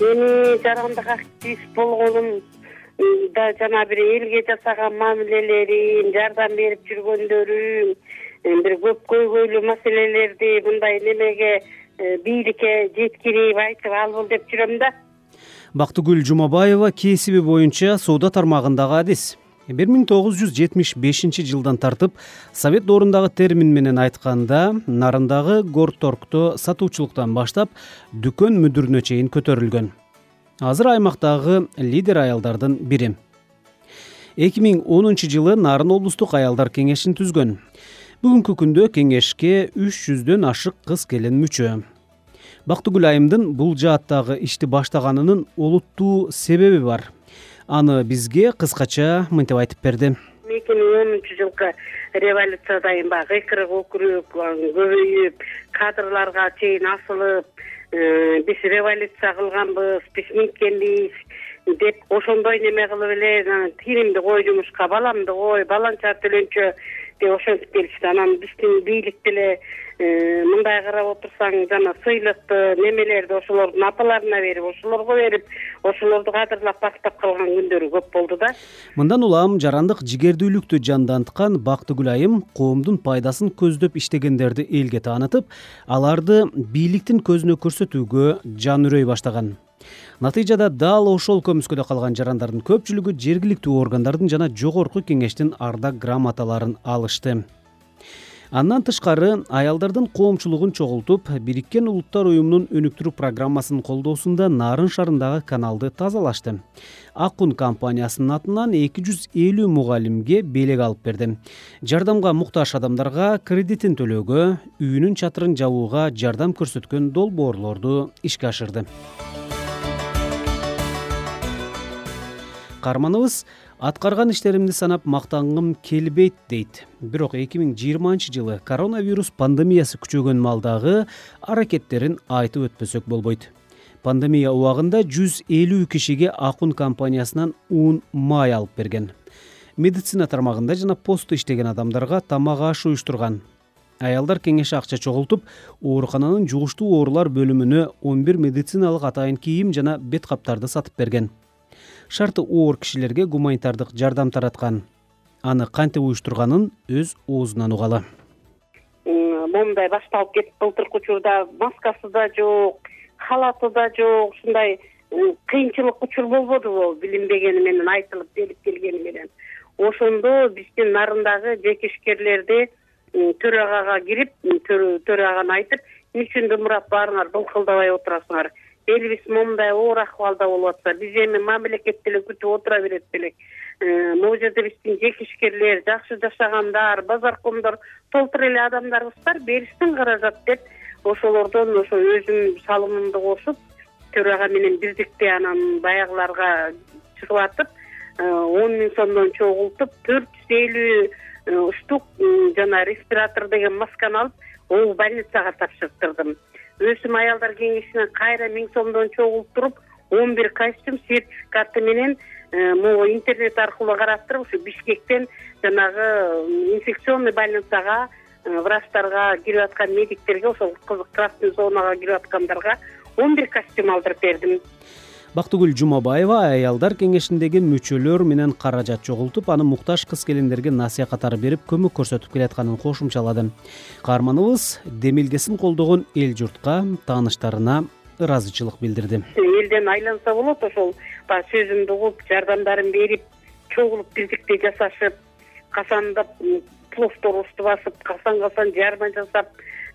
эми жарандык активист болгонум да жана бир элге жасаган мамилелериң жардам берип жүргөндөрүң бир көп көйгөйлүү маселелерди мындай немеге э, бийликке жеткирип айтып албыл деп жүрөм да. Бактыгүл жумабаева кесиби боюнча соода тармагындагы адис бир миң тогуз жүз жетимиш бешинчи жылдан тартып совет доорундагы термин менен айтканда нарындагы горторгто сатуучулуктан баштап дүкөн мүдүрүнө чейин көтөрүлгөн. Азыр аймактагы лидер аялдардын бири. эки миң онунчу жылы нарын облустук аялдар кеңешин түзгөн. Бүгүнкү күндө кеңешке үч жүздөн ашык кыз келин мүчө бактыгүл айымдын бул жааттагы ишти баштаганынын олуттуу себеби бар. Аны бизге кыскача мынтип айтып берди эки миң онунчу жылкы революциядан баягы кыйкырык өкүрүп көбөйүп кадрларга чейин асылып биз революция кылганбыз биз минткенбиз деп ошондой неме кылып эле тиримди кой жумушка баламды кой баланча төлөнчү ошентип келишти анан биздин бийлик деле мындай карап отурсаң жана сыйлыкты немелерди ошолордун апаларына берип ошолорго берип ошолорду кадырлап бактап калган күндөрү көп болду да. Мындан улам жарандык жигердүүлүктү жанданткан бактыгүл айым коомдун пайдасын көздөп иштегендерди элге таанытып аларды бийликтин көзүнө көрсөтүүгө жан үрөй баштаган натыйжада дал ошол көмүскөдө калган жарандардын көпчүлүгү жергиликтүү органдардын жана жогорку кеңештин ардак грамоталарын алышты. Андан тышкары аялдардын коомчулугун чогултуп бириккен улуттар уюмунун өнүктүрүү программасынын колдоосунда нарын шаарындагы каналды тазалашты. Ак ун компаниясынын атынан эки жүз элүү мугалимге белек алып берди. Жардамга муктаж адамдарга кредитин төлөөгө үйүнүн чатырын жабууга жардам көрсөткөн долбоорлорду ишке ашырды каарманыбыз аткарган иштеримди санап мактангым келбейт дейт. Бирок эки миң жыйырманчы жылы коронавирус пандемиясы күчөгөн маалдагы аракеттерин айтып өтпөсөк болбойт. Пандемия убагында жүз элүү кишиге ак ун компаниясынан ун май алып берген. Медицина тармагында жана постто иштеген адамдарга тамак аш уюштурган. Аялдар кеңеши акча чогултуп оорукананын жугуштуу оорулар бөлүмүнө он бир медициналык атайын кийим жана бет каптарды сатып берген шарты оор кишилерге гуманитардык жардам тараткан. Аны кантип уюштурганын өз оозунан угалы. Момундай башталып кетип былтыркы учурда маскасы да жок халаты да жок ушундай кыйынчылык учур болбодубу билинбегени менен айтылып делип келгени менен. Ошондо биздин нарындагы жеке ишкерлерди төрагага кирип төраганы айтып эмне үчүн дымырап баарыңар былкылдабай отурасыңар элибиз момундай оор акыбалда болуп атса биз эми мамлекет деле күтүп отура берет белек э, могу жерде биздин жеке ишкерлер жакшы жашагандар базаркомдор толтура эле адамдарыбыз бар беришсин каражат деп ошолордон ошо өзүм салымымды кошуп төрага менен бирдикте анан баягыларга чыгып атып э, он миң сомдон чогултуп төрт жүз элүү э, штук жана респиратор деген масканы алып огу больницага тапшырттырдым өсүм аялдар кеңешинен кайра миң сомдон чогултуруп он бир костюм сертификаты менен э, могу интернет аркылуу караптырып ушу бишкектен жанагы инфекционный больницага э, врачтарга кирип аткан медиктерге ошол красный зонага кирип аткандарга он бир костюм алдырып бердим бактыгүл жумабаева аялдар кеңешиндеги мүчөлөр менен каражат чогултуп аны муктаж кыз келиндерге насыя катары берип көмөк көрсөтүп келатканын кошумчалады каарманыбыз демилгесин колдогон эл журтка тааныштарына ыраазычылык билдирди элден айланса болот ошол баягы сөзүмдү угуп жардамдарын берип чогулуп бирдикте жашашып касандап пловторубузду басып касан касан жарма жасап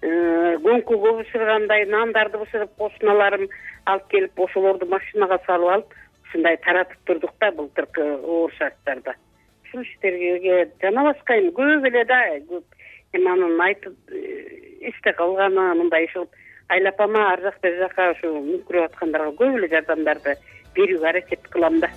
Э, көңкүгө бышыргандай нандарды бышырып кошуналарым алып келип ошолорду машинага салып алып ушундай таратып турдук да былтыркы оор шарттарда. Ушул иштерге жана башка эми көп эле да көп. Эми анын айтып э, эсте калганы мындай иш кылып айла апама ар жак бери жака ушу мүңкүрөп аткандарга көп эле жардамдарды берүүгө аракет кылам да.